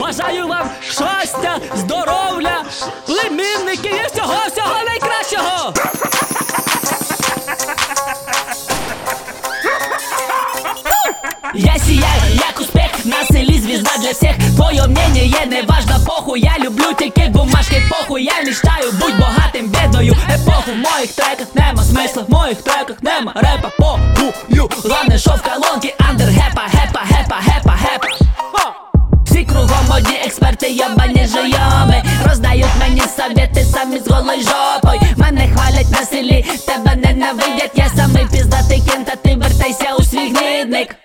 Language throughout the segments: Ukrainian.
Бажаю вам щастя, здоров'я, племінники і всього всього найкращого! Я сияю, як успех на селі звізда для всех Твоє мнение не важно, похуй. Я люблю тільки бумажки, похуй. Я мечтаю будь богатим, бідною епоху. В моїх треках нема смисла, в моїх треках нема репа. Похую, главне, що в колонки. Андер гепа, гепа, гепа, гепа! Всі кругом одні експерти, ябані жойоми. Роздають мені совєти самі з голою жопою. Мене хвалять на селі, тебе ненавидять. Я самий піздатий кент, а ти вертайся у свій гнідник.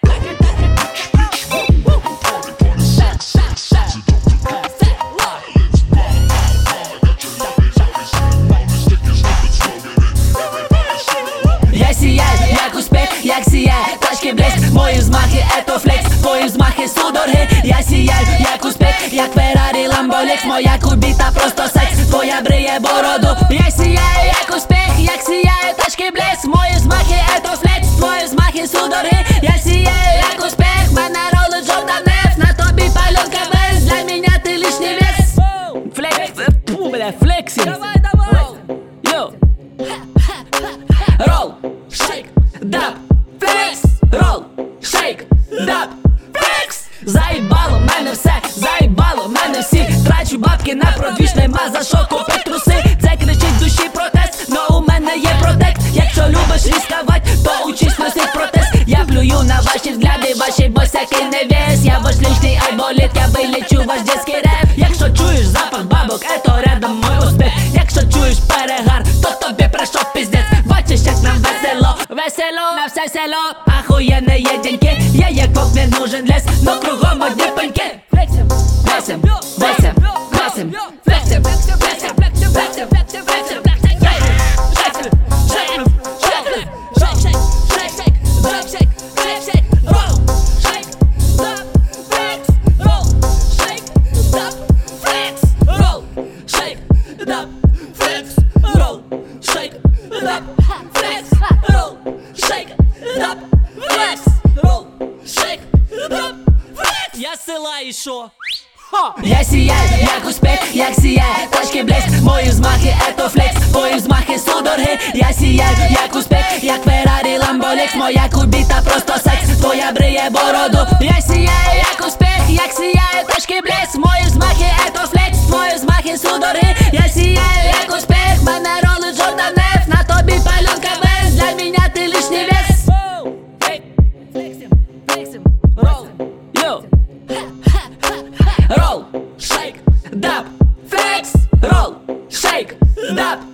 Я сіяю, як успех, як сіяє Тачки блеск, мої взмахи, это flex Твої взмахи судороги. Я сіяю, як успех, як Феррарі, Ламбо, Лекс Моя кобіта просто секс, твоя бриє бороду. Я сіяю, як успех, як сіяє Тачки блеск, мої взмахи, это flex Твої взмахи судороги. Я сіяю, як успех, мене ролить жовта нефть На тобі пальонка вес, для меня ти лишній вес. Флекс, фу, бля, На продвіж, нема за що купить труси. Це кричить душі протест, но у мене є протект. Якщо любиш різкавать, то учись носить протест. Я плюю на ваші взгляди, ваші босяки не вес Я ваш личний айболіт, я вилічу ваш детський реп. Якщо чуєш запах бабок, ето рядом мой успіх. Якщо чуєш перегар, то тобі прийшов піздець. Бачиш, як нам весело, весело на все село. Ахуєнне є діньки, я як бог не нужен лес Но кругом одні пеньки Флексим, флексим, флексим, флексим, флексим, флексим, флексим, флексим, флексим, флексим, Я з села і що? Я сіяю, як успех, як сіяє Тачки блеск, мої взмахи, это flex Твої взмахи судороги, Я сіяю, як успех, як Феррарі, Ламбо, Лекс. Моя кобіта просто секс, твоя бриє бороду. Я сіяю, як успех, як сіяє Тачки блеск, мої взмахи, это flex Твої взмахи судороги дап, флекс, ролл, шейк, дап.